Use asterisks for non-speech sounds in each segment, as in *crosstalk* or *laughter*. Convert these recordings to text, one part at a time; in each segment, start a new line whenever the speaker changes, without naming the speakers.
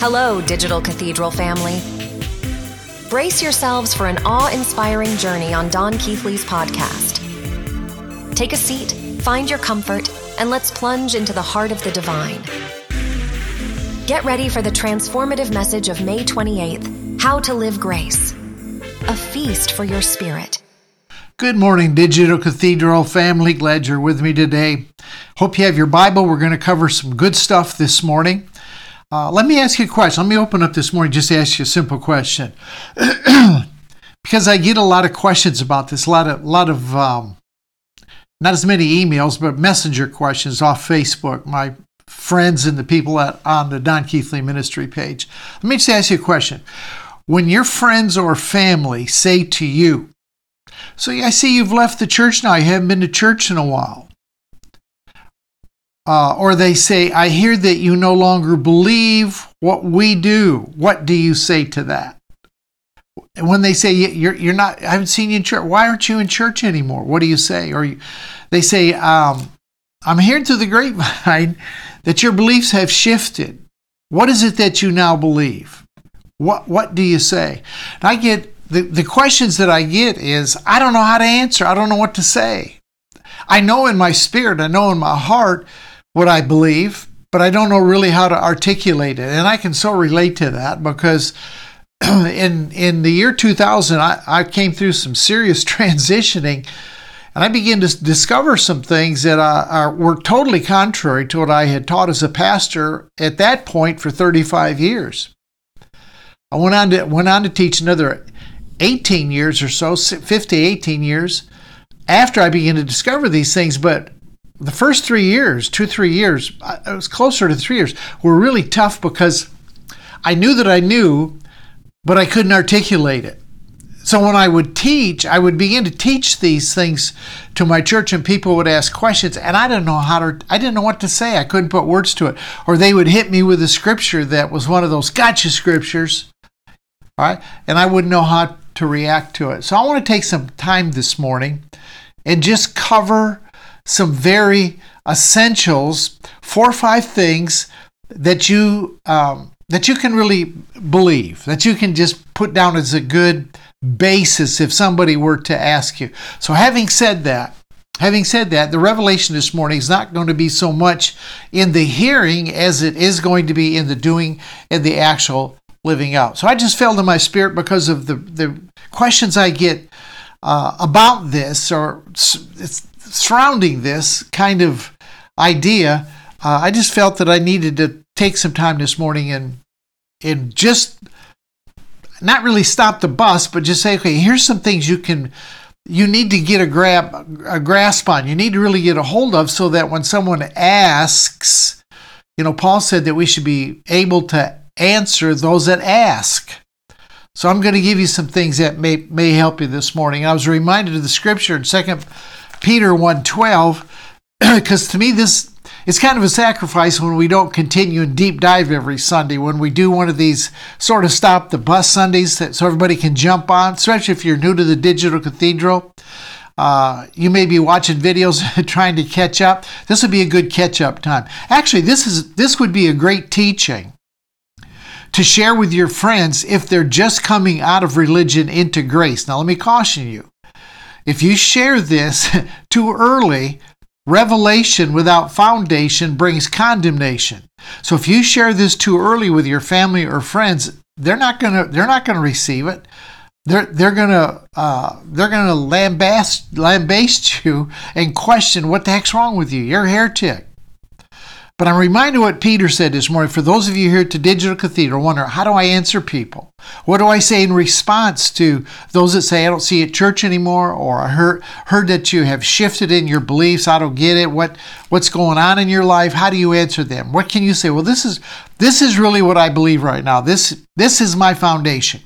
Hello, Digital Cathedral family. Brace yourselves for an awe inspiring journey on Don Keathley's podcast. Take a seat, find your comfort, and let's plunge into the heart of the divine. Get ready for the transformative message of May 28th How to Live Grace, a feast for your spirit.
Good morning, Digital Cathedral family. Glad you're with me today. Hope you have your Bible. We're going to cover some good stuff this morning. Uh, let me ask you a question. Let me open up this morning just ask you a simple question. *clears throat* because I get a lot of questions about this, a lot of, lot of um, not as many emails, but messenger questions off Facebook. My friends and the people at, on the Don Keathley Ministry page. Let me just ask you a question. When your friends or family say to you, So I see you've left the church now, you haven't been to church in a while uh, or they say, I hear that you no longer believe what we do. What do you say to that? And when they say, you're, you're not, I haven't seen you in church, why aren't you in church anymore? What do you say? Or you, they say, um, I'm hearing through the grapevine *laughs* that your beliefs have shifted. What is it that you now believe? What, what do you say? And I get the, the questions that I get is, I don't know how to answer. I don't know what to say. I know in my spirit, I know in my heart what I believe, but I don't know really how to articulate it. And I can so relate to that because *clears throat* in in the year 2000, I, I came through some serious *laughs* transitioning, and I began to discover some things that uh, are, were totally contrary to what I had taught as a pastor at that point for 35 years. I went on to went on to teach another 18 years or so, 50, 18 years after I began to discover these things, but the first three years, two, three years, it was closer to three years, were really tough because I knew that I knew, but I couldn't articulate it. So when I would teach, I would begin to teach these things to my church, and people would ask questions, and I didn't know how to, I didn't know what to say. I couldn't put words to it. Or they would hit me with a scripture that was one of those gotcha scriptures, all right, and I wouldn't know how to react to it. So I want to take some time this morning and just cover some very essentials, four or five things that you um, that you can really believe, that you can just put down as a good basis if somebody were to ask you. So, having said that, having said that, the revelation this morning is not going to be so much in the hearing as it is going to be in the doing and the actual living out. So, I just felt in my spirit because of the the questions I get uh, about this, or it's surrounding this kind of idea, uh, I just felt that I needed to take some time this morning and and just not really stop the bus, but just say, okay, here's some things you can you need to get a grab a grasp on. You need to really get a hold of so that when someone asks, you know, Paul said that we should be able to answer those that ask. So I'm going to give you some things that may may help you this morning. I was reminded of the scripture in Second Peter 1:12 because *clears throat* to me this it's kind of a sacrifice when we don't continue and deep dive every Sunday when we do one of these sort of stop the bus Sundays that, so everybody can jump on, especially if you're new to the Digital Cathedral. Uh, you may be watching videos *laughs* trying to catch up. This would be a good catch up time. Actually, this is this would be a great teaching to share with your friends if they're just coming out of religion into grace. Now, let me caution you. If you share this *laughs* too early, revelation without foundation brings condemnation. So if you share this too early with your family or friends, they're not gonna they're not gonna receive it. They're they're gonna uh, they're gonna lambaste lambaste *laughs* you and question what the heck's wrong with you. You're a heretic. But I'm reminded what Peter said this morning. For those of you here to Digital Cathedral, wonder how do I answer people? What do I say in response to those that say I don't see at church anymore, or I heard heard that you have shifted in your beliefs? I don't get it. What what's going on in your life? How do you answer them? What can you say? Well, this is this is really what I believe right now. This this is my foundation.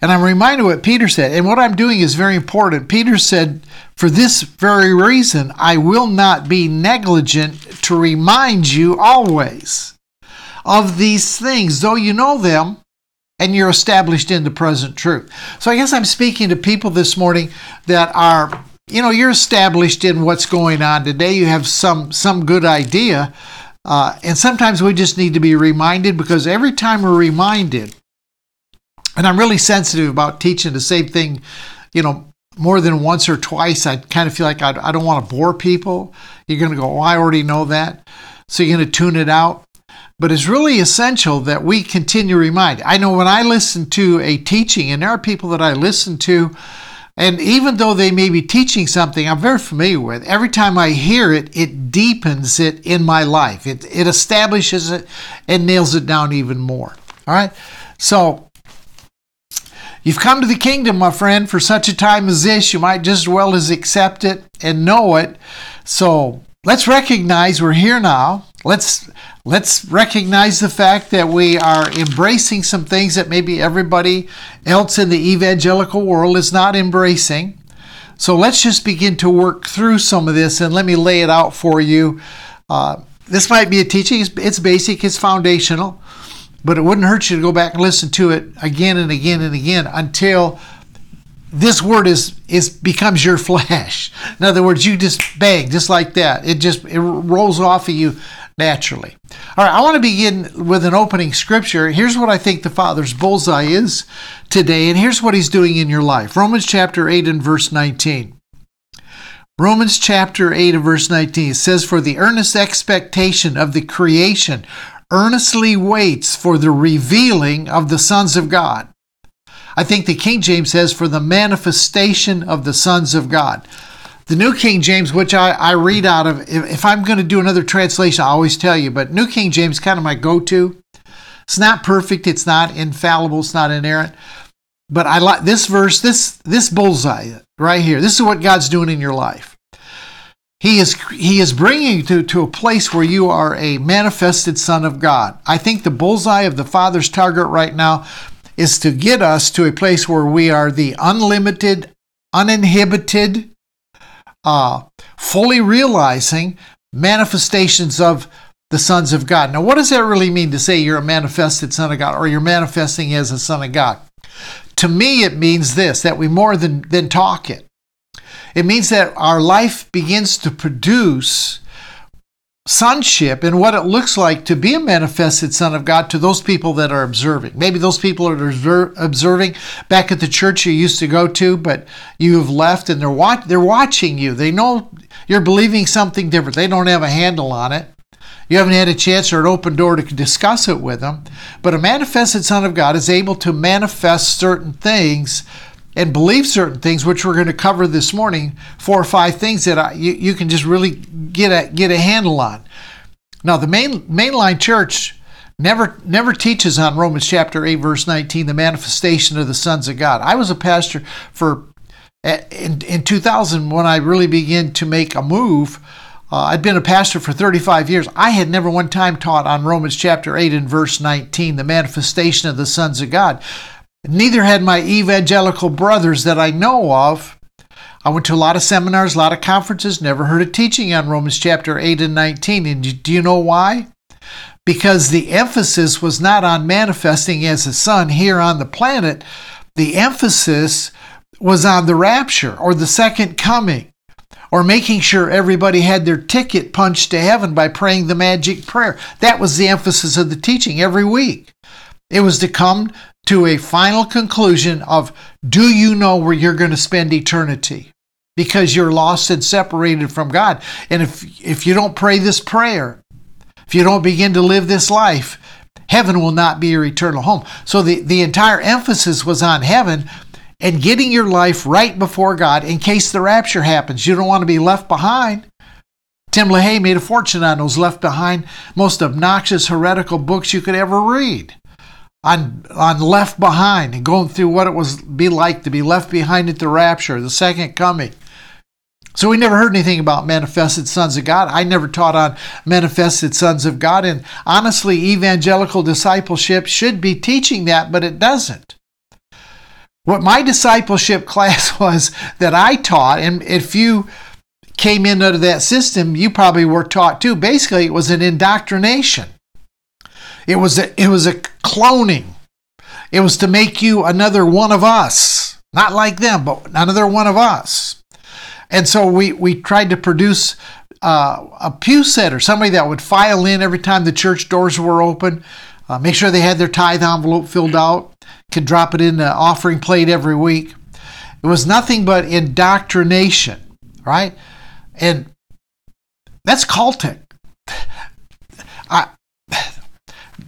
And I'm reminded what Peter said. And what I'm doing is very important. Peter said, For this very reason, I will not be negligent to remind you always of these things, though you know them and you're established in the present truth. So I guess I'm speaking to people this morning that are, you know, you're established in what's going on today. You have some some good idea Uh, and sometimes we just need to be reminded because every time we're reminded, and I'm really sensitive about teaching the same thing, you know, more than once or twice, I kind of feel like I, I don't want to bore people. You're going to go, oh, I already know that. So you're going to tune it out. But it's really essential that we continue to remind. I know when I listen to a teaching, and there are people that I listen to, and even though they may be teaching something I'm very familiar with, every time I hear it, it deepens it in my life. It, it establishes it and nails it down even more. All right? So, You've come to the kingdom, my friend, for such a time as this. You might just as well as accept it and know it. So let's recognize we're here now. Let's let's recognize the fact that we are embracing some things that maybe everybody else in the evangelical world is not embracing. So let's just begin to work through some of this and let me lay it out for you. Uh, this might be a teaching, it's, it's basic, it's foundational but it wouldn't hurt you to go back and listen to it again and again and again until this word is is becomes your flesh. In other words, you just bang just like that. It just it rolls off of you naturally. All right, I want to begin with an opening scripture. Here's what I think the Father's bullseye is today, and here's what He's doing in your life. Romans chapter 8 and verse 19. Romans chapter 8 and verse 19 says, For the earnest expectation of the creation earnestly waits for the revealing of the sons of God. I think the King James says, for the manifestation of the sons of God. The New King James, which I, I read out of, if, if I'm going to do another translation, I always tell you, but New King James is kind of my go to. It's not perfect, it's not infallible, it's not inerrant. But I like this verse, this this bullseye right here. This is what God's doing in your life. He is, he is bringing you to, to a place where you are a manifested Son of God. I think the bullseye of the Father's target right now is to get us to a place where we are the unlimited, uninhibited, uh, fully realizing manifestations of the sons of God. Now, what does that really mean to say you're a manifested Son of God or you're manifesting as a Son of God? To me, it means this that we more than, than talk it. It means that our life begins to produce sonship and what it looks like to be a manifested son of God to those people that are observing. Maybe those people are observing back at the church you used to go to, but you have left and they're watch- they're watching you. They know you're believing something different. They don't have a handle on it. You haven't had a chance or an open door to discuss it with them. But a manifested son of God is able to manifest certain things and believe certain things, which we're going to cover this morning, four or five things that I, you, you can just really get a, get a handle on. Now, the main mainline church never never teaches on Romans chapter 8 verse 19 the manifestation of the sons of God. I was a pastor for in, in 2000 when I really began to make a move. Uh, I'd been a pastor for 35 years. I had never one time taught on Romans chapter 8 and verse 19 the manifestation of the sons of God. Neither had my evangelical brothers that I know of. I went to a lot of seminars, a lot of conferences, never heard a teaching on Romans chapter 8 and 19. And do you know why? Because the emphasis was not on manifesting as a son here on the planet. The emphasis was on the rapture or the second coming or making sure everybody had their ticket punched to heaven by praying the magic prayer. That was the emphasis of the teaching every week. It was to come to a final conclusion of do you know where you're going to spend eternity? Because you're lost and separated from God. And if if you don't pray this prayer, if you don't begin to live this life, heaven will not be your eternal home. So the, the entire emphasis was on heaven and getting your life right before God in case the rapture happens. You don't want to be left behind. Tim LaHaye made a fortune on those left behind, most obnoxious heretical books you could ever read on on left behind and going through what it was be like to be left behind at the rapture, the second coming. So we never heard anything about manifested sons of God. I never taught on manifested sons of God. And honestly, evangelical discipleship should be teaching that, but it doesn't. What my discipleship *laughs* class *laughs* was that I taught, and if you came in under that system, you probably were taught too. Basically, it was an indoctrination. It was a, it was a cloning. It was to make you another one of us, not like them, but another one of us. And so we we tried to produce uh, a pew setter, somebody that would file in every time the church doors were open, uh, make sure they had their tithe envelope filled out, could drop it in the offering plate every week. It was nothing but indoctrination, right? And that's cultic.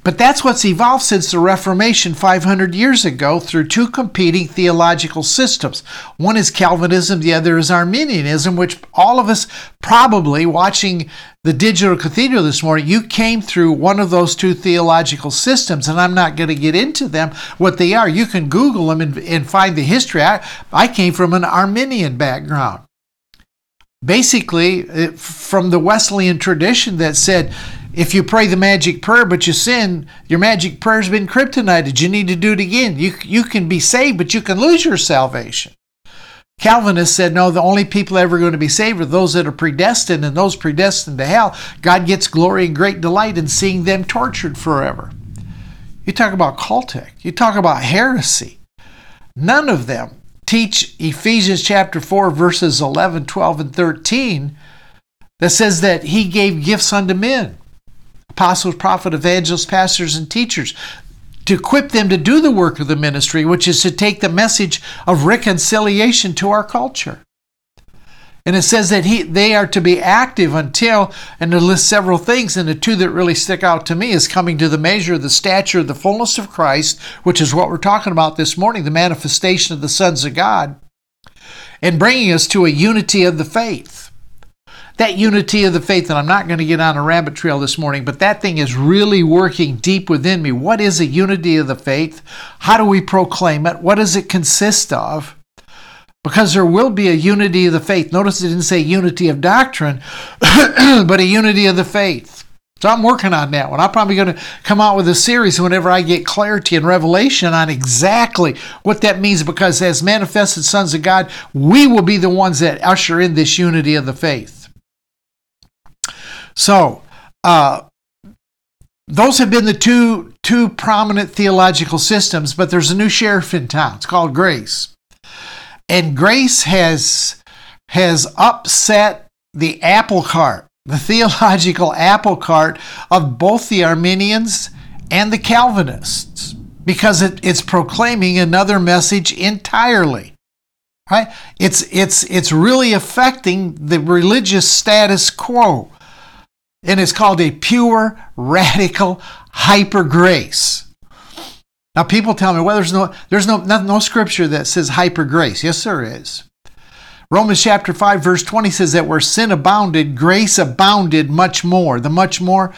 But that's what's evolved since the Reformation 500 years ago through two competing theological systems. One is Calvinism, the other is Arminianism, which all of us probably watching the digital cathedral this morning, you came through one of those two theological systems, and I'm not going to get into them, what they are. You can Google them and, and find the history. I, I came from an Arminian background basically from the Wesleyan tradition that said if you pray the magic prayer but you sin, your magic prayer's been kryptonited. You need to do it again. You, you can be saved, but you can lose your salvation. Calvinists said, no, the only people ever going to be saved are those that are predestined, and those predestined to hell, God gets glory and great delight in seeing them tortured forever. You talk about cultic, you talk about heresy. None of them teach Ephesians chapter 4, verses 11, 12, and 13 that says that he gave gifts unto men apostles, prophets, evangelists, pastors, and teachers to equip them to do the work of the ministry, which is to take the message of reconciliation to our culture. And it says that he, they are to be active until, and to list several things, and the two that really stick out to me is coming to the measure the stature of the fullness of Christ, which is what we're talking about this morning, the manifestation of the sons of God, and bringing us to a unity of the faith that unity of the faith, and I'm not going to get on a rabbit trail this morning, but that thing is really working deep within me. What is a unity of the faith? How do we proclaim it? What does it consist of? Because there will be a unity of the faith. Notice it didn't say unity of doctrine, *coughs* but a unity of the faith. So I'm working on that one. I'm probably going to come out with a series whenever I get clarity and revelation on exactly what that means because as manifested sons of God, we will be the ones that usher in this unity of the faith. So, uh, those have been the two two prominent theological systems, but there's a new sheriff in town. It's called Grace, and Grace has has upset the apple cart, the *laughs* theological apple cart of both the Arminians and the Calvinists, because it, it's proclaiming another message entirely. Right? It's it's it's really affecting the religious status quo and it's called a pure, radical, hyper grace. Now, people tell me, well, there's no, there's no, no, no scripture that says hyper grace. Yes, there is. Romans chapter 5, verse 20 says that where sin abounded, grace abounded much more. The much more,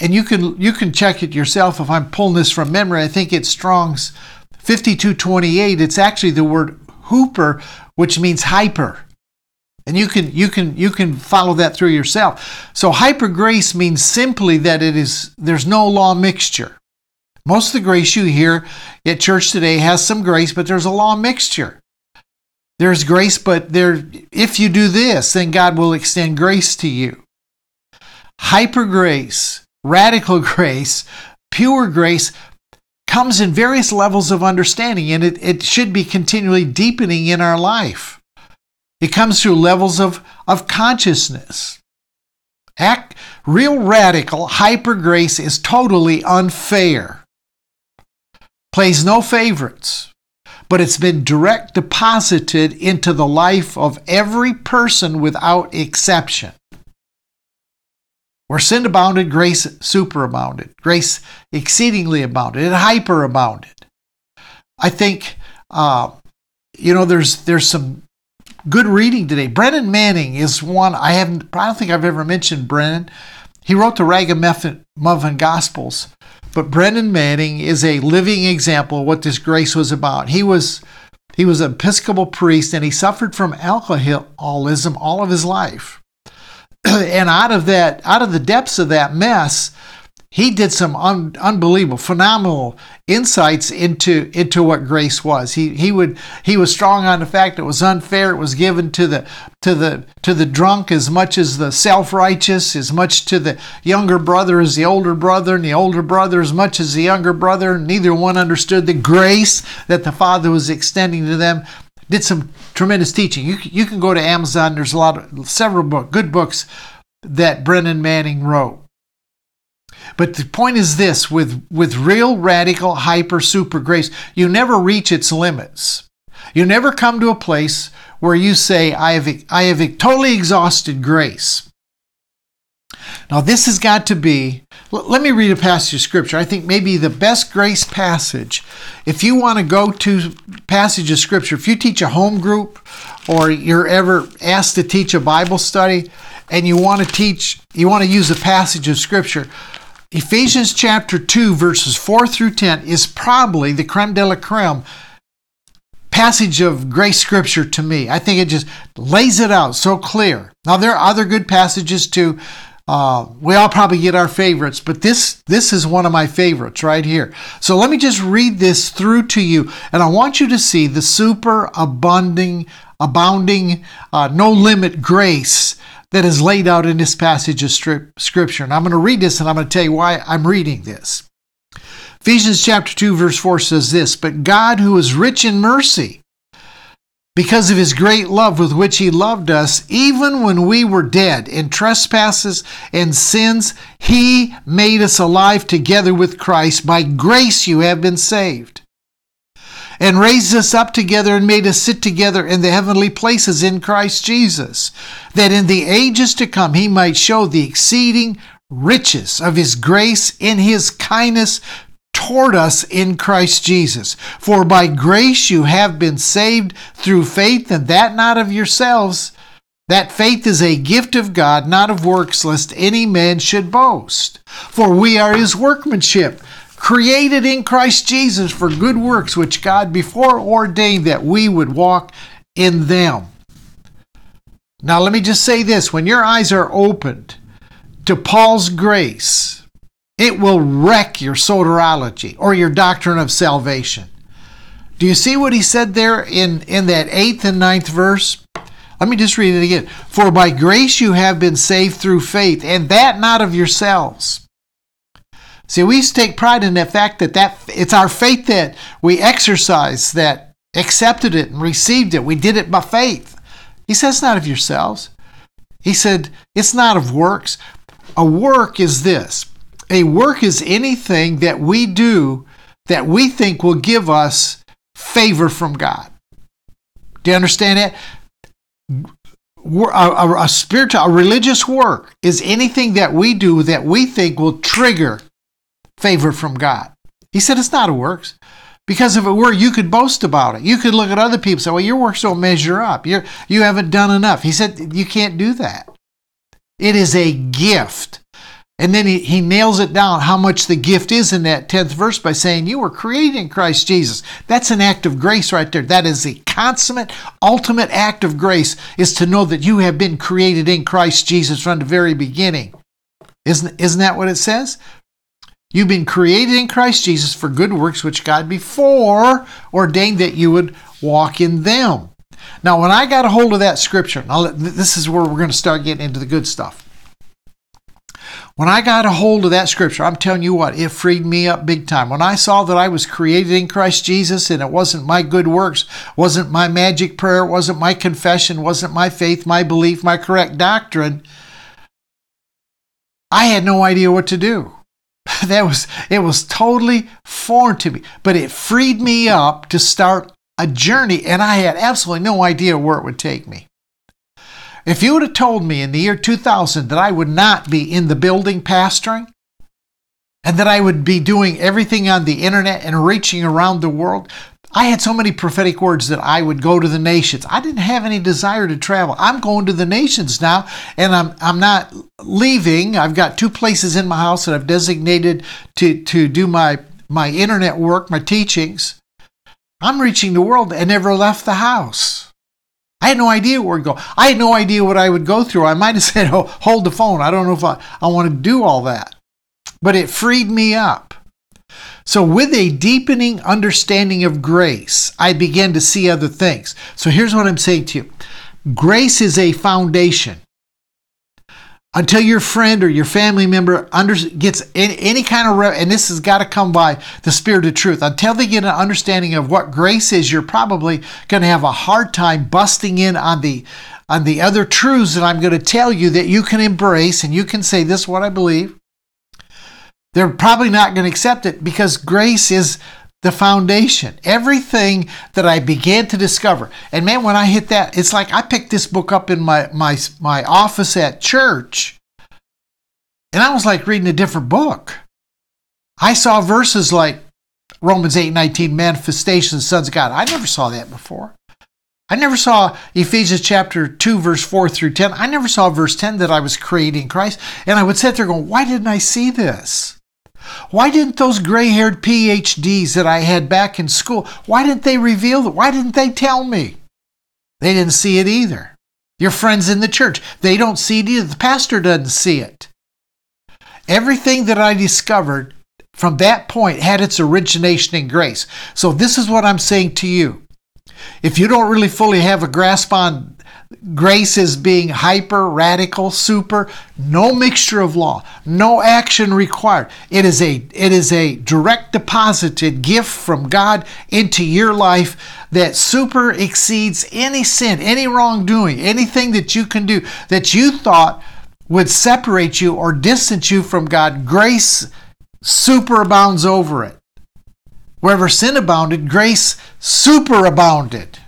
and you can you can check it yourself if I'm pulling this from memory. I think it's Strong's 5228. It's actually the word huper, which means hyper. And you can you can you can follow that through yourself. So hyper grace means simply that it is there's no law mixture. Most of the grace you hear at church today has some grace, but there's a law mixture. There's grace, but there if you do this, then God will extend grace to you. Hyper grace, radical *laughs* grace, pure grace comes in various levels of understanding, and it, it should be continually deepening in our life. It comes through levels of, of consciousness. Act, real radical hyper grace is totally unfair. Plays no favorites, but it's been direct deposited into the life of every person without exception. Where sin abounded, grace superabounded. Grace exceedingly abounded. It hyperabounded. I think, uh, you know, there's there's some good reading today. Brennan Manning is one I haven't. I don't think I've ever mentioned Brennan. He wrote the Ragamuffin Gospels, but Brennan Manning is a living example of what this grace was about. He was he was an Episcopal priest and he suffered from alcoholism all of his life. *clears throat* and out of that, out of the depths of that mess, he did some un, unbelievable, phenomenal insights into into what grace was. He he would he was strong on the fact it was unfair. It was given to the to the to the drunk as much as the self righteous, as much to the younger brother as the older brother, and the older brother as much as the younger brother. Neither one understood the grace that the Father was extending to them. Did some tremendous teaching. You you can go to Amazon. There's a lot of several book good books that Brennan Manning wrote. But the point is this with, with real radical hyper super grace, you never reach its limits. You never come to a place where you say, I have, I have totally exhausted grace. Now, this has got to be, let me read a passage of scripture. I think maybe the best grace passage. If you want to go to passage of scripture, if you teach a home group or you're ever asked to teach a Bible study and you want to teach, you want to use a passage of scripture, Ephesians chapter 2, verses 4 through 10 is probably the creme de la creme passage of grace scripture to me. I think it just lays it out so clear. Now, there are other good passages too. Uh, we all probably get our favorites, but this this is one of my favorites right here. So let me just read this through to you, and I want you to see the super abunding, abounding, uh, no limit grace that is laid out in this passage of scripture. And I'm going to read this, and I'm going to tell you why I'm reading this. Ephesians chapter 2 verse 4 says this, "But God who is rich in mercy, because of his great love with which he loved us, even when we were dead in trespasses and sins, he made us alive together with Christ. By grace you have been saved. And raised us up together and made us sit together in the heavenly places in Christ Jesus, that in the ages to come he might show the exceeding riches of his grace in his kindness toward us in Christ Jesus. For by grace you have been saved through faith, and that not of yourselves. That faith is a gift of God, not of works, lest any man should boast. For we are his workmanship, created in Christ Jesus for good works, which God before ordained that we would walk in them. Now, let me just say this when your eyes are opened to Paul's grace, it will wreck your soteriology or your doctrine of salvation. Do you see what he said there in, in that eighth and ninth verse? Let me just read it again. For by grace you have been saved through faith, and that not of yourselves. See, we used to take pride in the fact that, that it's our faith that we exercise that accepted it and received it. We did it by faith. He says not of yourselves. He said it's not of works. A work is this a work is anything that we do that we think will give us favor from God. Do you understand that? A, a, a, spiritual, a religious work is anything that we do that we think will trigger favor from God. He said it's not a works. Because if it were, you could boast about it. You could look at other people and say, well, your works don't measure up. You're, you haven't done enough. He said, you can't do that. It is a gift. And then he, he nails it down how much the gift is in that 10th verse by saying, You were created in Christ Jesus. That's an act of grace right there. That is the consummate, ultimate act of grace, is to know that you have been created in Christ Jesus from the very beginning. Isn't, isn't that what it says? You've been created in Christ Jesus for good works which God before ordained that you would walk in them. Now, when I got a hold of that scripture, now this is where we're going to start getting into the good stuff. When I got a hold of that scripture, I'm telling you what, it freed me up big time. When I saw that I was created in Christ Jesus and it wasn't my good works, wasn't my magic prayer, wasn't my confession, wasn't my faith, my belief, my correct doctrine, I had no idea what to do. *laughs* That was it was totally foreign to me, but it freed me up to start a journey and I had absolutely no idea where it would take me. If you would have told me in the year 2000 that I would not be in the building pastoring and that I would be doing everything on the internet and reaching around the world, I had so many prophetic words that I would go to the nations. I didn't have any desire to travel. I'm going to the nations now, and I'm I'm not leaving. I've got two places in my house that I've designated to to do my my internet work, my teachings. I'm reaching the world and never left the house. I had no idea where to go. I had no idea what I would go through. I might have said, oh, hold the phone. I don't know if I, I want to do all that. But it freed me up. So, with a deepening understanding of grace, I began to see other things. So, here's what I'm saying to you grace is a foundation until your friend or your family member under, gets any, any kind of and this has got to come by the spirit of truth until they get an understanding of what grace is you're probably going to have a hard time busting in on the on the other truths that I'm going to tell you that you can embrace and you can say, This is what I believe. They're probably not going to accept it because grace is the foundation. Everything that I began to discover. And man, when I hit that, it's like I picked this book up in my my my office at church. And I was like reading a different book. I saw verses like Romans 8 19, manifestation of the sons of God. I never saw that before. I never saw Ephesians chapter 2, verse 4 through 10. I never saw verse 10 that I was creating Christ. And I would sit there going, why didn't I see this? Why didn't those gray haired PhDs that I had back in school, why didn't they reveal it? Why didn't they tell me? They didn't see it either. Your friends in the church, they don't see it either. The pastor doesn't see it. Everything that I discovered from that point had its origination in grace. So, this is what I'm saying to you. If you don't really fully have a grasp on grace is being hyper, radical, super, no mixture of law, no action required. It is a it is a direct deposited gift from God into your life that super exceeds any sin, any wrongdoing, anything that you can do that you thought would separate you or distance you from God. Grace superabounds over it. Wherever sin abounded, grace superabounded.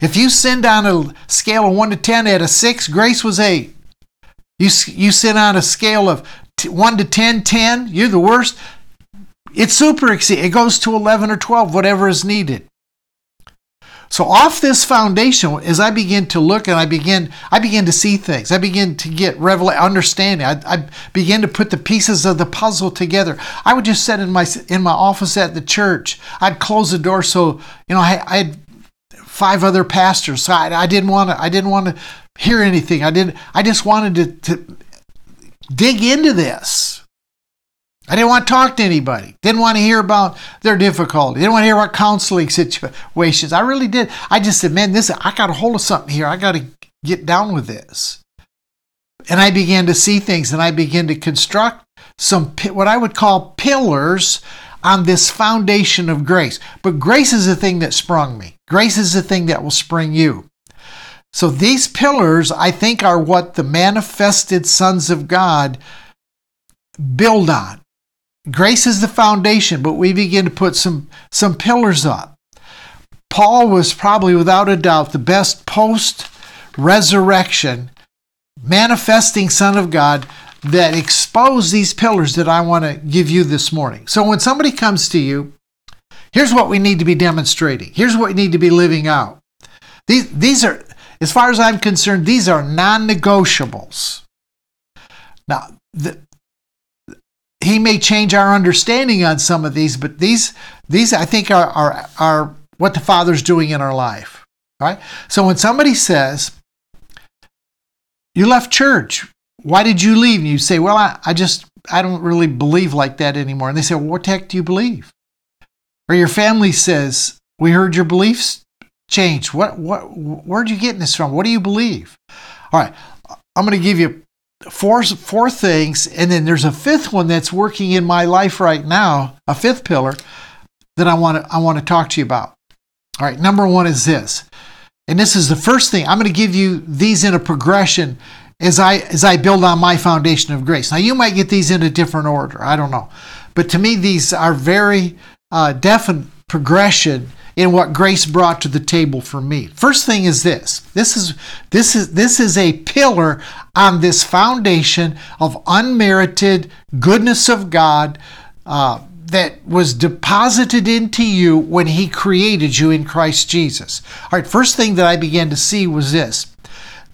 If you sinned on a scale of 1 to 10 at a 6, grace was 8. You, you sin on a scale of 1 to 10, 10, you're the worst. It's super. It goes to 11 or 12, whatever is needed. So off this foundation, as I begin to look and I begin, I begin to see things. I begin to get revelation, understanding. I, I begin to put the pieces of the puzzle together. I would just sit in my in my office at the church. I'd close the door so you know I, I had five other pastors. So I, I didn't want to. I didn't want to hear anything. I didn't. I just wanted to, to dig into this. I didn't want to talk to anybody. Didn't want to hear about their difficulty. Didn't want to hear about counseling situations. I really did. I just said, man, this I got a hold of something here. I got to get down with this. And I began to see things, and I began to construct some what I would call pillars on this foundation of grace. But grace is the thing that sprung me. Grace is the thing that will spring you. So these pillars, I think, are what the manifested sons of God build on. Grace is the foundation, but we begin to put some, some pillars up. Paul was probably, without a doubt, the best post resurrection manifesting Son of God that expose these pillars that I want to give you this morning. So when somebody comes to you, here's what we need to be demonstrating. Here's what we need to be living out. These, these are, as far as I'm concerned, these are non negotiables. Now, the, he may change our understanding on some of these, but these, these I think, are, are, are what the Father's doing in our life. Right? So when somebody says, You left church, why did you leave? And you say, well, I, I just, I don't really believe like that anymore. And they say, well, what the heck do you believe? Or your family says, we heard your beliefs changed. What, what, where'd you get this from? What do you believe? All right. I'm going to give you four, four things. And then there's a fifth one that's working in my life right now, a fifth pillar that I want to, I want to talk to you about. All right. Number one is this. And this is the first thing. I'm going to give you these in a progression as I as I build on my foundation of grace. Now you might get these in a different order. I don't know, but to me these are very uh, definite progression in what grace brought to the table for me. First thing is this. This is this is this is a pillar on this foundation of unmerited goodness of God. Uh, that was deposited into you when he created you in Christ Jesus. All right, first thing that I began to see was this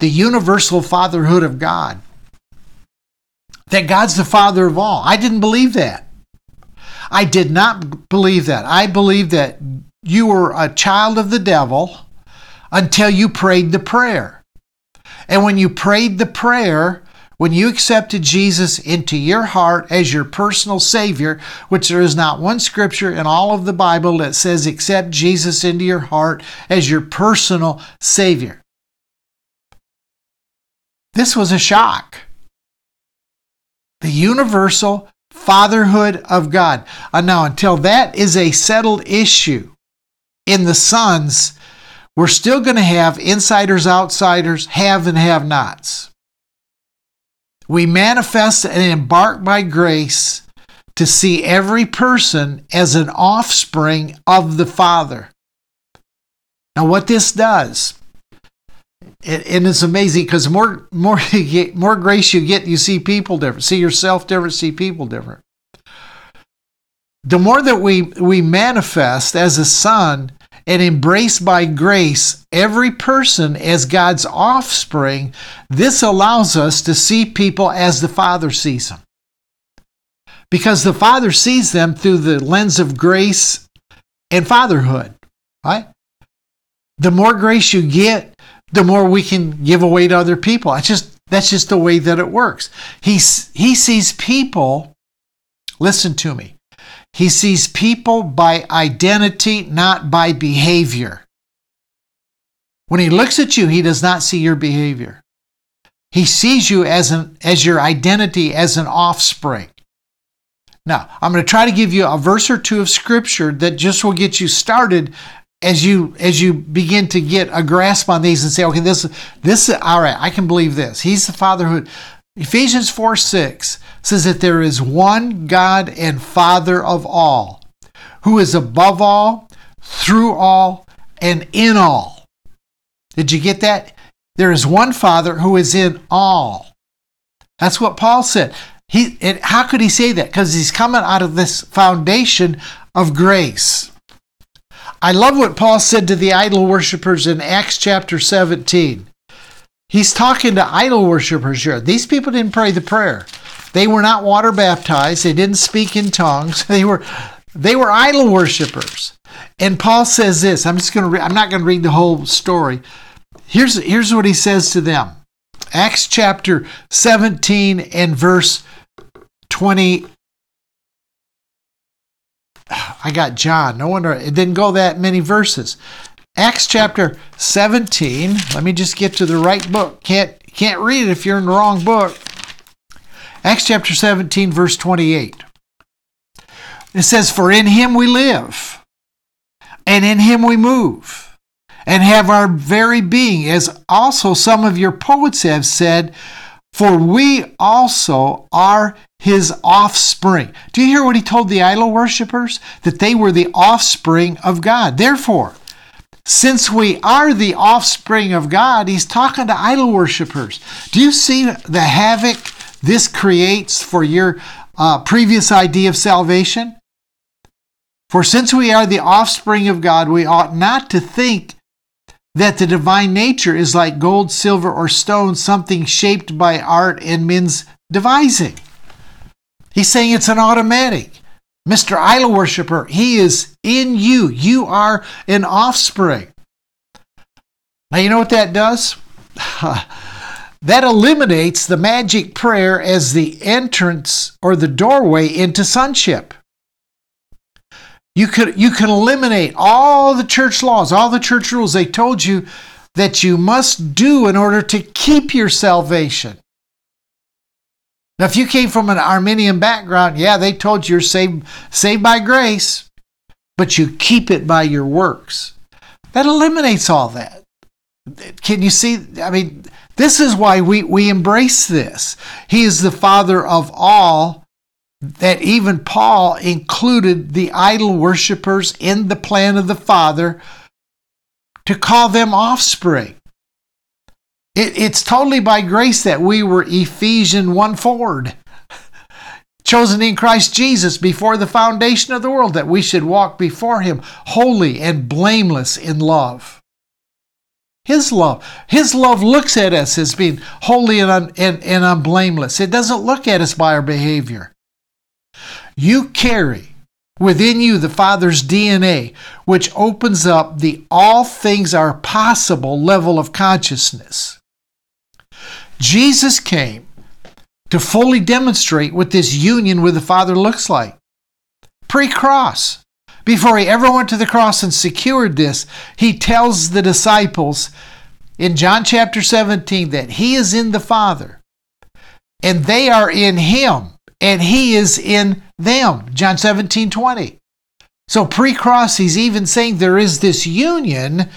the universal fatherhood of God. That God's the father of all. I didn't believe that. I did not believe that. I believed that you were a child of the devil until you prayed the prayer. And when you prayed the prayer, when you accepted Jesus into your heart as your personal Savior, which there is not one scripture in all of the Bible that says accept Jesus into your heart as your personal Savior. This was a shock. The universal fatherhood of God. And now, until that is a settled issue in the sons, we're still going to have insiders, outsiders, have and have nots. We manifest and embark by grace to see every person as an offspring of the Father. Now, what this does, and it's amazing because more more *laughs* you get, more grace you get, you see people different, see yourself different, see people different. The more that we we manifest as a son and embrace by grace every person as God's offspring, this allows us to see people as the Father sees them. Because the Father sees them through the lens of grace and fatherhood, right? The more grace you get, the more we can give away to other people. That's just that's just the way that it works. He he sees people. Listen to me. He sees people by identity, not by behavior. When he looks at you, he does not see your behavior. He sees you as an as your identity as an offspring. Now, I'm going to try to give you a verse or two of scripture that just will get you started as you as you begin to get a grasp on these and say, okay, this this is all right, I can believe this. He's the fatherhood. Ephesians 4 6 says that there is one God and Father of all, who is above all, through all, and in all. Did you get that? There is one Father who is in all. That's what Paul said. He, how could he say that? Because he's coming out of this foundation of grace. I love what Paul said to the idol worshippers in Acts chapter 17. He's talking to idol worshippers here. These people didn't pray the prayer. They were not water baptized. They didn't speak in tongues. *laughs* They were they were idol worshippers. And Paul says this. I'm just going to re- I'm not going to read the whole story. Here's here's what he says to them. Acts chapter 17 and verse 20 *sighs* I got John. No wonder it didn't go that many verses. Acts chapter 17. Let me just get to the right book. Can't can't read it if you're in the wrong book. Acts chapter 17 verse 28. It says for in him we live and in him we move and have our very being as also some of your poets have said for we also are his offspring. Do you hear what he told the idol worshippers? That they were the offspring of God. Therefore, since we are the offspring of God, he's talking to idol worshippers. Do you see the havoc this creates for your uh, previous idea of salvation? For since we are the offspring of God, we ought not to think that the divine nature is like gold, silver, or stone, something shaped by art and men's devising. He's saying it's an automatic. Mr. Idol worshiper, he is in you. You are an offspring. Now, you know what that does? *laughs* that eliminates the magic prayer as the entrance or the doorway into sonship. You could you can eliminate all the church laws, all the church rules they told you that you must do in order to keep your salvation. Now, if you came from an Arminian background, yeah, they told you you're saved, saved by grace, but you keep it by your works. That eliminates all that. Can you see? I mean, this is why we, we embrace this. He is the Father of all, that even Paul included the idol worshippers in the plan of the Father to call them offspring. It, it's totally by grace that we were Ephesian 1 forward, *laughs* chosen in Christ Jesus before the foundation of the world, that we should walk before Him holy and blameless in love. His love. His love looks at us as being holy and, un, and, and unblameless. It doesn't look at us by our behavior. You carry within you the Father's DNA, which opens up the all things are possible level of consciousness. Jesus came to fully demonstrate what this union with the Father looks like. Pre cross, before he ever went to the cross and secured this, he tells the disciples in John chapter 17 that he is in the Father and they are in him and he is in them. John 17, 20. So pre cross, he's even saying there is this union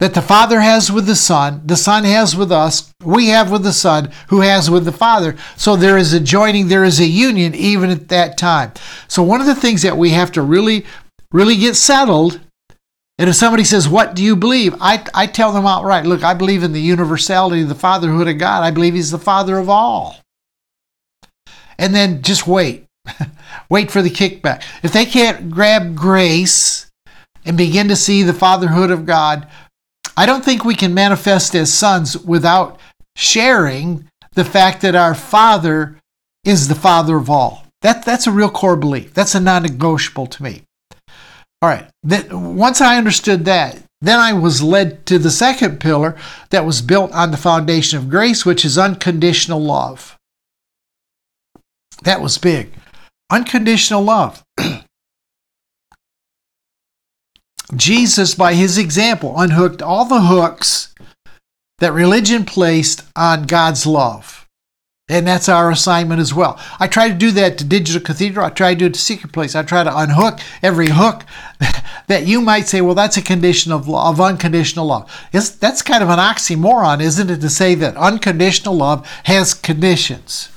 that the Father has with the Son, the Son has with us, we have with the Son, who has with the Father. So there is a joining, there is a union even at that time. So one of the things that we have to really, really get settled, and if somebody says, What do you believe? I, I tell them outright, Look, I believe in the universality of the fatherhood of God. I believe He's the Father of all. And then just wait. *laughs* wait for the kickback. If they can't grab grace and begin to see the fatherhood of God, I don't think we can manifest as sons without sharing the fact that our Father is the Father of all. That, that's a real core belief. That's a non negotiable to me. All right. Then, once I understood that, then I was led to the second pillar that was built on the foundation of grace, which is unconditional love. That was big. Unconditional love. *clears throat* Jesus, by his example, unhooked all the hooks that religion placed on God's love. And that's our assignment as well. I try to do that to Digital Cathedral. I try to do it to Secret Place. I try to unhook every hook *laughs* that you might say, well, that's a condition of, love, of unconditional love. It's, that's kind of an oxymoron, isn't it, to say that unconditional love has conditions?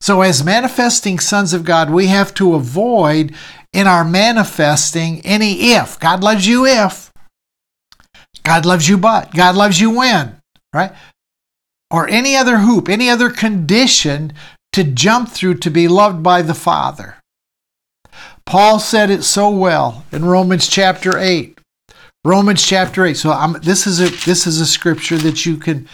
So, as manifesting sons of God, we have to avoid in our manifesting any if. God loves you if. God loves you but. God loves you when, right? Or any other hoop, any other condition to jump through to be loved by the Father. Paul said it so well in Romans chapter 8. Romans chapter 8. So I'm, this is a this is a scripture that you can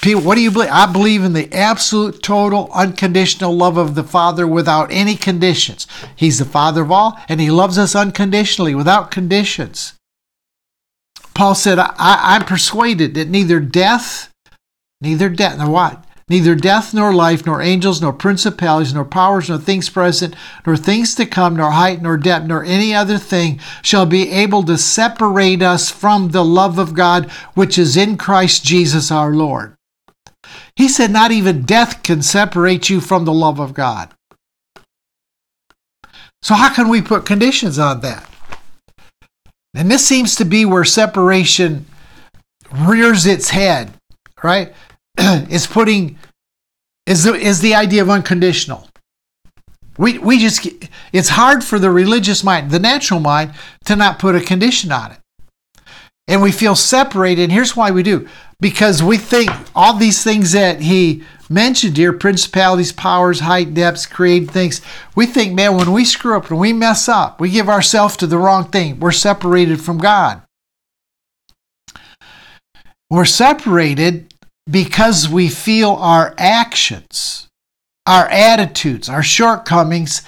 People, what do you believe? I believe in the absolute, total, unconditional love of the Father without any conditions. He's the Father of all, and He loves us unconditionally, without conditions. Paul said, I, am persuaded that neither death, neither death, nor what? Neither death nor life, nor angels, nor principalities, nor powers, nor things present, nor things to come, nor height, nor depth, nor any other thing shall be able to separate us from the love of God which is in Christ Jesus our Lord. He said, Not even death can separate you from the love of God. So, how can we put conditions on that? And this seems to be where separation rears its head, right? *clears throat* is putting, is the, is the idea of unconditional. We, we just, it's hard for the religious mind, the natural mind, to not put a condition on it. And we feel separated. And here's why we do because we think all these things that he mentioned here principalities, powers, height, depths, created things we think, man, when we screw up, and we mess up, we give ourselves to the wrong thing, we're separated from God. We're separated because we feel our actions, our attitudes, our shortcomings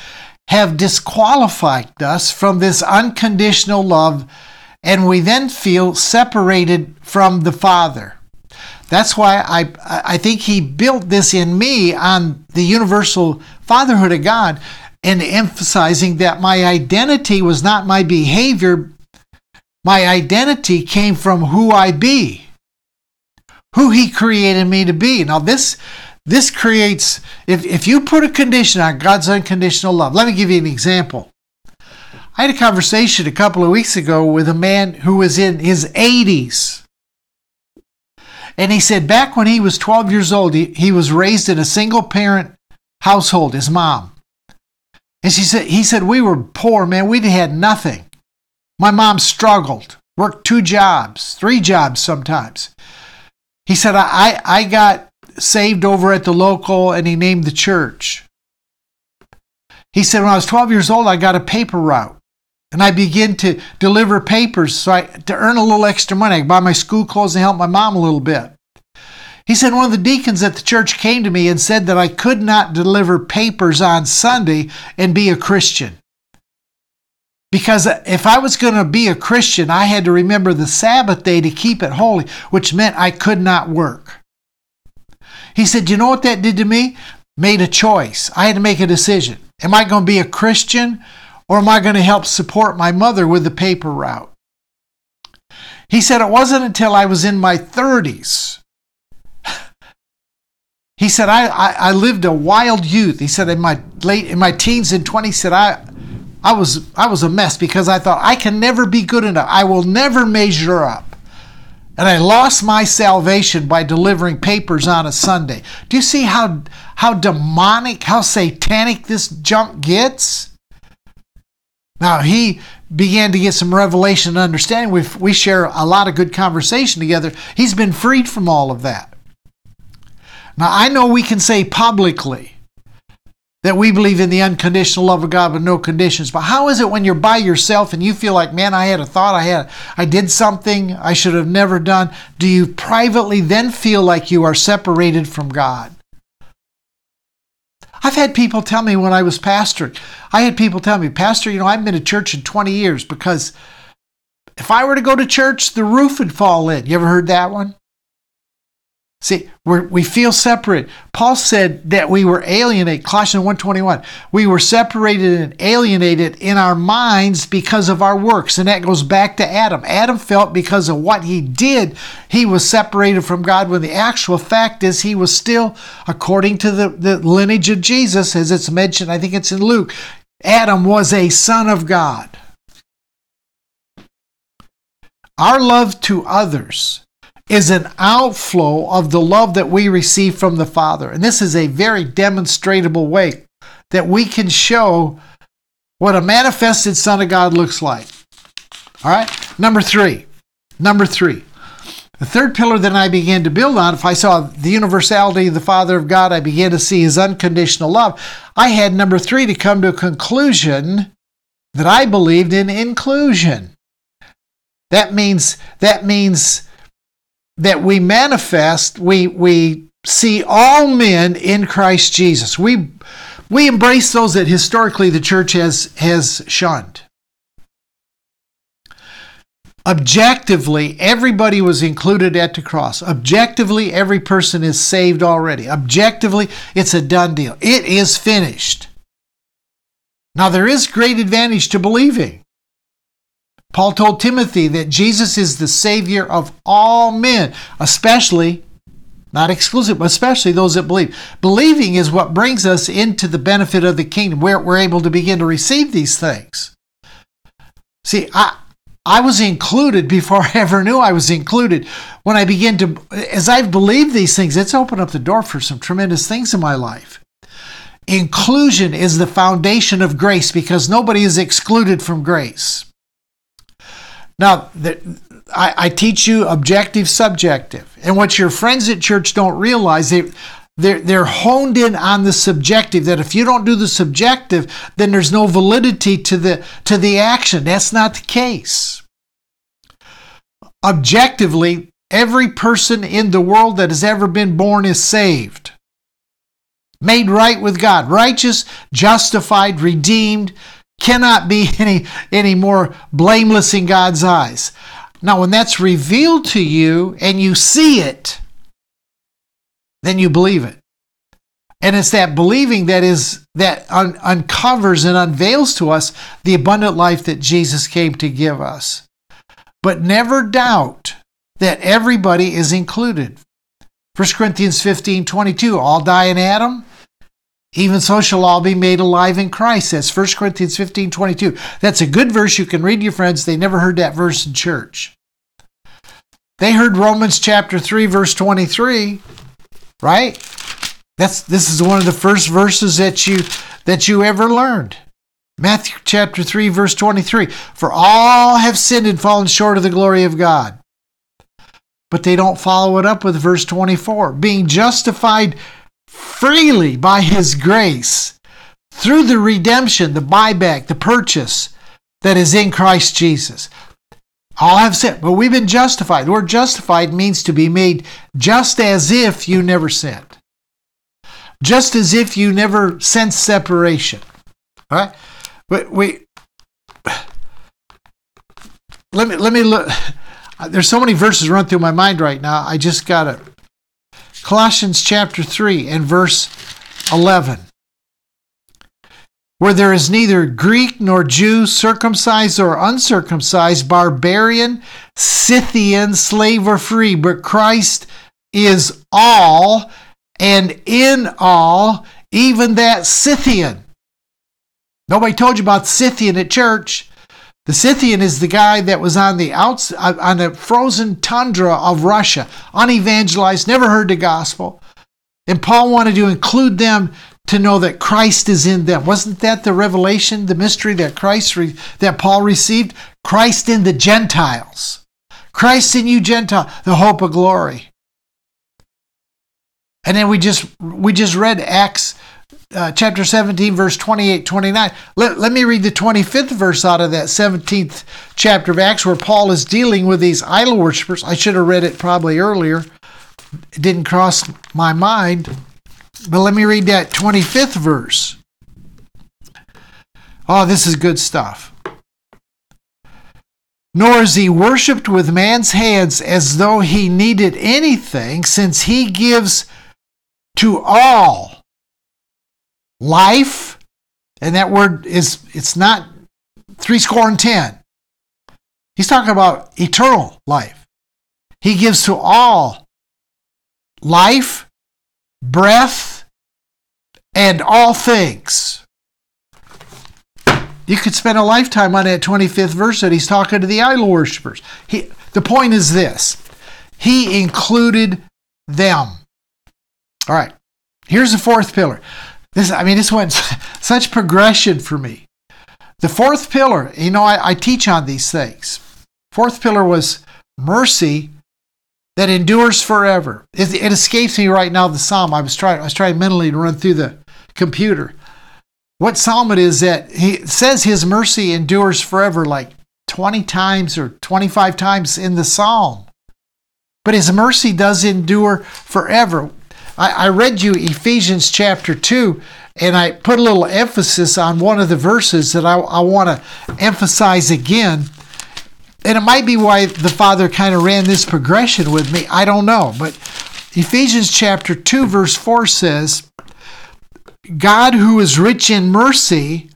have disqualified us from this unconditional love, and we then feel separated from the Father. That's why I, I think he built this in me on the universal fatherhood of God and emphasizing that my identity was not my behavior. My identity came from who I be, who he created me to be. Now, this, this creates, if, if you put a condition on God's unconditional love, let me give you an example. I had a conversation a couple of weeks ago with a man who was in his 80s. And he said back when he was 12 years old, he, he was raised in a single parent household, his mom. And she said, he said, we were poor, man. We had nothing. My mom struggled, worked two jobs, three jobs sometimes. He said, I, I got saved over at the local and he named the church. He said, when I was 12 years old, I got a paper route. And I began to deliver papers so I, to earn a little extra money. I buy my school clothes and help my mom a little bit. He said one of the deacons at the church came to me and said that I could not deliver papers on Sunday and be a Christian. Because if I was going to be a Christian, I had to remember the Sabbath day to keep it holy, which meant I could not work. He said, You know what that did to me? Made a choice. I had to make a decision. Am I going to be a Christian or am I going to help support my mother with the paper route? He said it wasn't until I was in my 30s. *sighs* He said, I, I, I lived a wild youth. He said, in my late in my teens and 20s, said, I I was I was a mess because I thought I can never be good enough. I will never measure up. And I lost my salvation by delivering papers on a Sunday. Do you see how how demonic, how satanic this junk gets? Now he began to get some revelation and understanding. We we share a lot of good conversation together. He's been freed from all of that. Now I know we can say publicly that we believe in the unconditional love of God with no conditions. But how is it when you're by yourself and you feel like, man, I had a thought, I had, I did something I should have never done? Do you privately then feel like you are separated from God? I've had people tell me when I was pastoring, I had people tell me, Pastor, you know, I've been to church in 20 years because if I were to go to church, the roof would fall in. You ever heard that one? See, we feel separate. Paul said that we were alienated, Colossians 1.21. We were separated and alienated in our minds because of our works. And that goes back to Adam. Adam felt because of what he did, he was separated from God when the actual fact is he was still, according to the, the lineage of Jesus, as it's mentioned, I think it's in Luke, Adam was a son of God. Our love to others is an outflow of the love that we receive from the Father. And this is a very demonstrable way that we can show what a manifested Son of God looks like. All right? Number three. Number three. The third pillar that I began to build on, if I saw the universality of the Father of God, I began to see his unconditional love. I had number three to come to a conclusion that I believed in inclusion. That means that means that we manifest, we, we see all men in Christ Jesus. We, we embrace those that historically the church has, has shunned. Objectively, everybody was included at the cross. Objectively, every person is saved already. Objectively, it's a done deal. It is finished. Now, there is great advantage to believing. Paul told Timothy that Jesus is the Savior of all men, especially, not exclusive, but especially those that believe. Believing is what brings us into the benefit of the kingdom, where we're able to begin to receive these things. See, I, I was included before *laughs* I ever knew I was included. When I begin to, as I've believed these things, it's opened up the door for some tremendous things in my life. Inclusion is the foundation of grace because nobody is excluded from grace. Now, the, I, I, teach you objective, subjective. And what your friends at church don't realize, they, they're, they're honed in on the subjective, that if you don't do the subjective, then there's no validity to the, to the action. That's not the case. Objectively, every person in the world that has ever been born is saved made right with God, righteous, justified, redeemed, cannot be *laughs* any, any more blameless in God's eyes. Now, when that's revealed to you and you see it, then you believe it. And it's that believing that is that un- uncovers and unveils to us the abundant life that Jesus came to give us. But never doubt that everybody is included. 1 Corinthians 15 22, all die in Adam, even so shall all be made alive in Christ. That's 1 Corinthians 15 22. That's a good verse you can read to your friends. They never heard that verse in church. They heard Romans chapter 3, verse 23, right? That's this is one of the first verses that you that you ever learned. Matthew chapter 3, verse 23. For all have sinned and fallen short of the glory of God. But they don't follow it up with verse 24. Being justified freely by His grace through the redemption, the buyback, the purchase that is in Christ Jesus. All have sinned, but we've been justified. The word justified means to be made just as if you never sinned, just as if you never sensed separation. All right? But we let me let me look. There's so many verses run through my mind right now. I just gotta Colossians chapter 3 and verse 11. Where there is neither Greek nor Jew, circumcised or uncircumcised, barbarian, Scythian, slave or free, but Christ is all and in all, even that Scythian. Nobody told you about Scythian at church. The Scythian is the guy that was on the outs uh, on the frozen tundra of Russia, unevangelized, never heard the gospel. And Paul wanted to include them to know that Christ is in them. Wasn't that the revelation, the mystery that Christ re- that Paul received? Christ in the Gentiles. Christ in you Gentile, the hope of glory. And then we just we just read Acts uh, chapter 17 verse 28 29 let, let me read the 25th verse out of that 17th chapter of acts where paul is dealing with these idol worshippers i should have read it probably earlier. It didn't cross my mind but let me read that 25th verse. Oh this is good stuff. Nor is he worshipped with man's hands as though he needed anything since he gives to all life, and that word is, it's not three score and ten. He's talking about eternal life. He gives to all life, breath, and all things. You could spend a lifetime on that 25th verse that he's talking to the idol worshippers. He, the point is this He included them. All right, here's the fourth pillar. This, I mean, this went *laughs* such progression for me. The fourth pillar, you know, I, I teach on these things. Fourth pillar was mercy that endures forever. It, it, escapes me right now. The psalm I was trying, I was trying mentally to run through the computer. What psalm it is that he says his mercy endures forever, like 20 times or 25 times in the psalm. But his mercy does endure forever. I, I read you Ephesians chapter 2, and I put a little emphasis on one of the verses that I, I want to emphasize again. And it might be why the Father kind of ran this progression with me. I don't know. But Ephesians chapter 2, verse 4 says, God who is rich in mercy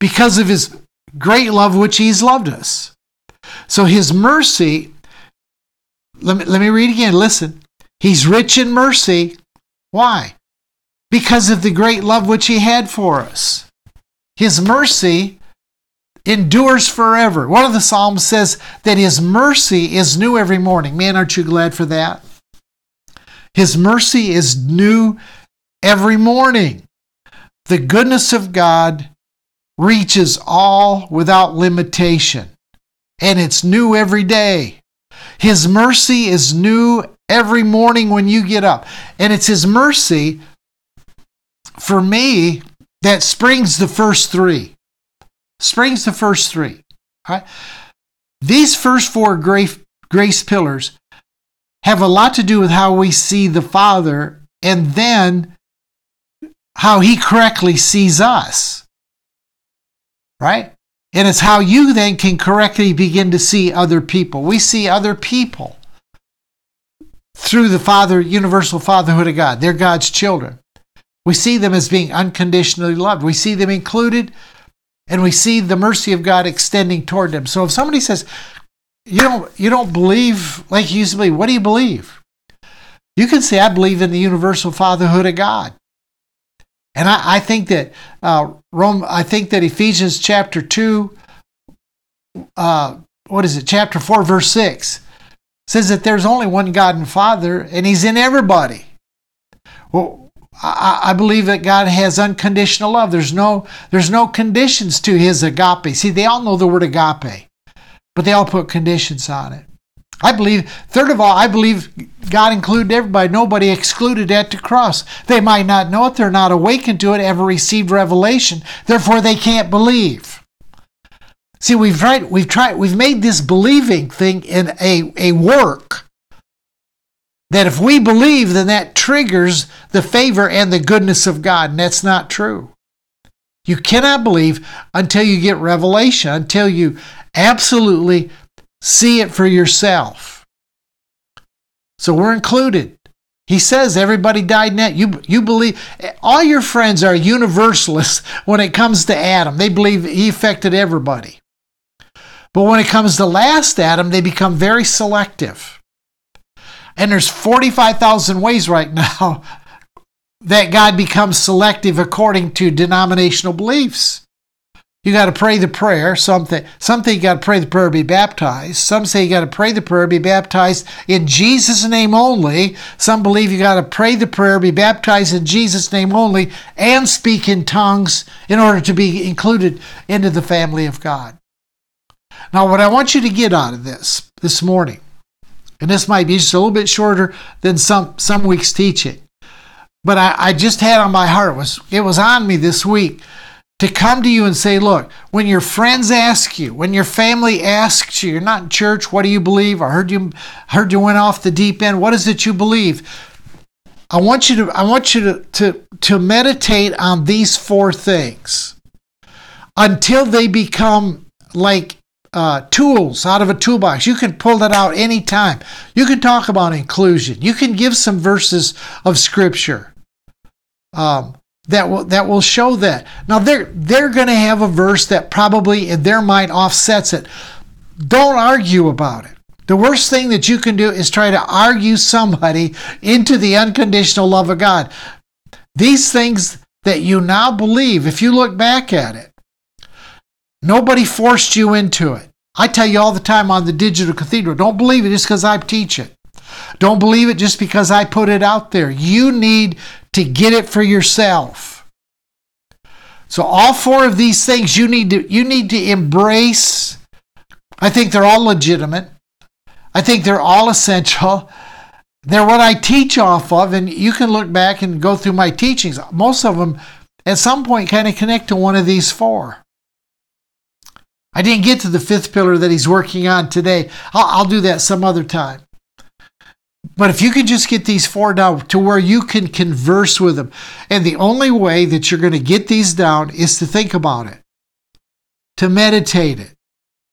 because of his great love which he's loved us. So his mercy, let me, let me read again. Listen. He's rich in mercy. Why? Because of the great love which He had for us. His mercy endures forever. One of the Psalms says that His mercy is new every morning. Man, aren't you glad for that? His mercy is new every morning. The goodness of God reaches all without limitation, and it's new every day. His mercy is new every morning when you get up. And it's His mercy for me that springs the first three. Springs the first three. Right? These first four grace, grace pillars have a lot to do with how we see the Father and then how He correctly sees us. Right? And it's how you then can correctly begin to see other people. We see other people through the Father, universal fatherhood of God. They're God's children. We see them as being unconditionally loved. We see them included, and we see the mercy of God extending toward them. So if somebody says, you don't, you don't believe like you used to believe, what do you believe? You can say, I believe in the universal fatherhood of God. And I, I think that uh, Rome, I think that Ephesians chapter two, uh, what is it, chapter four, verse six, says that there's only one God and Father, and He's in everybody. Well, I, believe that God has unconditional love. There's no there's no conditions to His agape. See, they all know the word agape, but they all put conditions on it. I believe, third of all, I believe God included everybody. Nobody excluded at the cross. They might not know it, they're not awakened to it, ever received revelation. Therefore, they can't believe. See, we've tried, we've tried, we've made this believing thing in a, a work that if we believe, then that triggers the favor and the goodness of God. And that's not true. You cannot believe until you get revelation, until you absolutely see it for yourself. So we're included. He says everybody died that. You, you believe, all your friends are universalists *laughs* when it comes to Adam. They believe he affected everybody. But when it comes to last Adam, they become very selective. And there's 45,000 ways right *laughs* now that God becomes selective according to denominational beliefs. You got to pray the prayer. Some think, some think you got to pray the prayer, be baptized. Some say you got to pray the prayer, be baptized in Jesus' name only. Some believe you got to pray the prayer, be baptized in Jesus' name only, and speak in tongues in order to be included into the family of God. Now, what I want you to get out of this this morning, and this might be just a little bit shorter than some some weeks teaching, but I, I just had on my heart was it was on me this week to come to you and say, look, when your friends ask you, when your family asks you, you're not in church, what do you believe? I heard you heard you went off the deep end. What is it you believe? I want you to I want you to to, to meditate on these four things until they become like uh, tools out of a toolbox. You can pull that out anytime. You can talk about inclusion. You can give some verses of scripture. Um, that will that will show that. Now they're they're going to have a verse that probably in their mind offsets it. Don't argue about it. The worst thing that you can do is try to argue somebody into the unconditional love of God. These things that you now believe, if you look back at it, nobody forced you into it. I tell you all the time on the digital cathedral, don't believe it just because I teach it. Don't believe it just because I put it out there. You need to get it for yourself. So all four of these things you need to you need to embrace. I think they're all legitimate. I think they're all essential. They're what I teach off of and you can look back and go through my teachings. Most of them at some point kind of connect to one of these four. I didn't get to the fifth pillar that he's working on today. I'll, I'll do that some other time. But if you can just get these four down to where you can converse with them, and the only way that you're going to get these down is to think about it, to meditate it,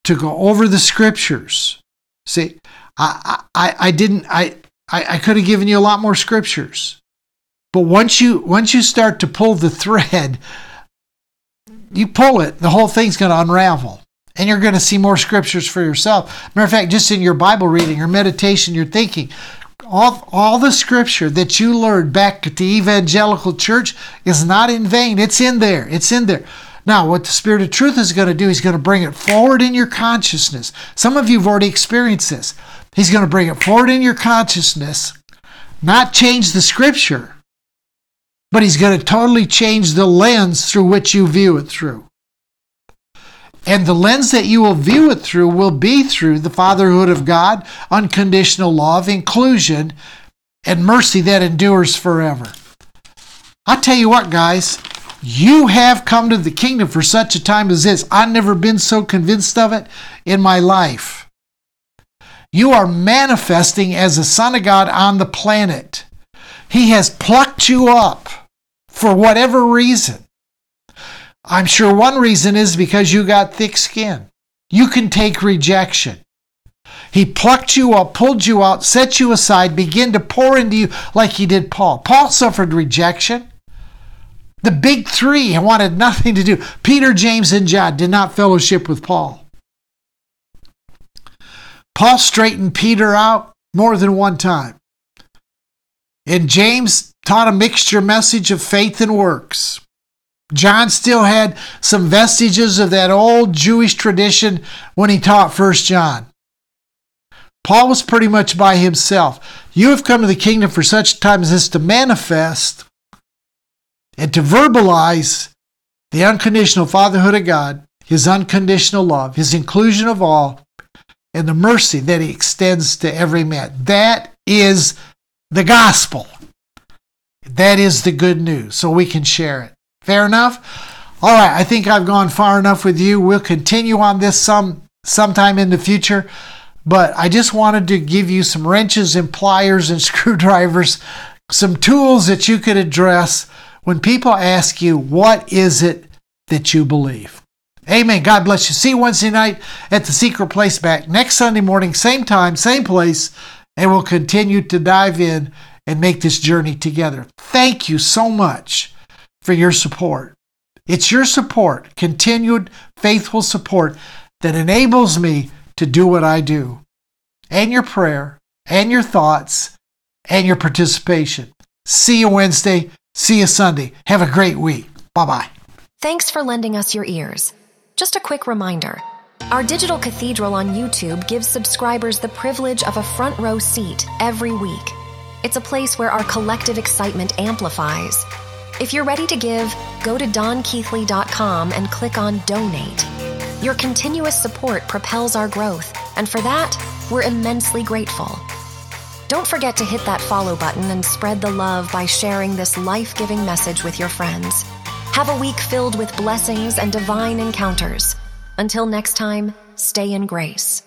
to go over the scriptures. See, I, I, I didn't, I, I, I could have given you a lot more scriptures, but once you, once you start to pull the thread, you pull it, the whole thing's going to unravel and you're going to see more scriptures for yourself. Matter of fact, just in your Bible reading, your meditation, your thinking, all, all the scripture that you learned back at the evangelical church is not in vain. It's in there. It's in there. Now, what the Spirit of truth is going to do, He's going to bring it forward in your consciousness. Some of you have already experienced this. He's going to bring it forward in your consciousness, not change the scripture, but He's going to totally change the lens through which you view it through. And the lens that you will view it through will be through the fatherhood of God, unconditional love, inclusion, and mercy that endures forever. I tell you what, guys, you have come to the kingdom for such a time as this. I've never been so convinced of it in my life. You are manifesting as a son of God on the planet. He has plucked you up for whatever reason. I'm sure one reason is because you got thick skin. You can take rejection. He plucked you up, pulled you out, set you aside, began to pour into you like he did Paul. Paul suffered rejection. The big three wanted nothing to do. Peter, James, and John did not fellowship with Paul. Paul straightened Peter out more than one time. And James taught a mixture message of faith and works. John still had some vestiges of that old Jewish tradition when he taught First John. Paul was pretty much by himself. You have come to the kingdom for such time as this to manifest and to verbalize the unconditional fatherhood of God, his unconditional love, his inclusion of all, and the mercy that he extends to every man. That is the gospel. That is the good news, so we can share it. Fair enough? All right, I think I've gone far enough with you. We'll continue on this some sometime in the future, but I just wanted to give you some wrenches and pliers and *laughs* screwdrivers, some tools that you could address when people ask you, what is it that you believe? Amen. God bless you. See you Wednesday night at the secret place back next Sunday morning, same time, same place, and we'll continue to dive in and make this journey together. Thank you so much for your support. It's your support, continued faithful support, that enables me to do what I do, and your prayer, and your thoughts, and your participation. See you Wednesday. See you Sunday. Have a great week. Bye bye.
Thanks for lending us your ears. Just a quick reminder our digital cathedral on YouTube gives subscribers the privilege of a front row seat every week. It's a place where our collective excitement amplifies. If you're ready to give, go to donkeathley.com and click on Donate. Your continuous support propels our growth, and for that, we're immensely grateful. Don't forget to hit that follow button and spread the love by sharing this life giving message with your friends. Have a week filled with blessings and divine encounters. Until next time, stay in grace.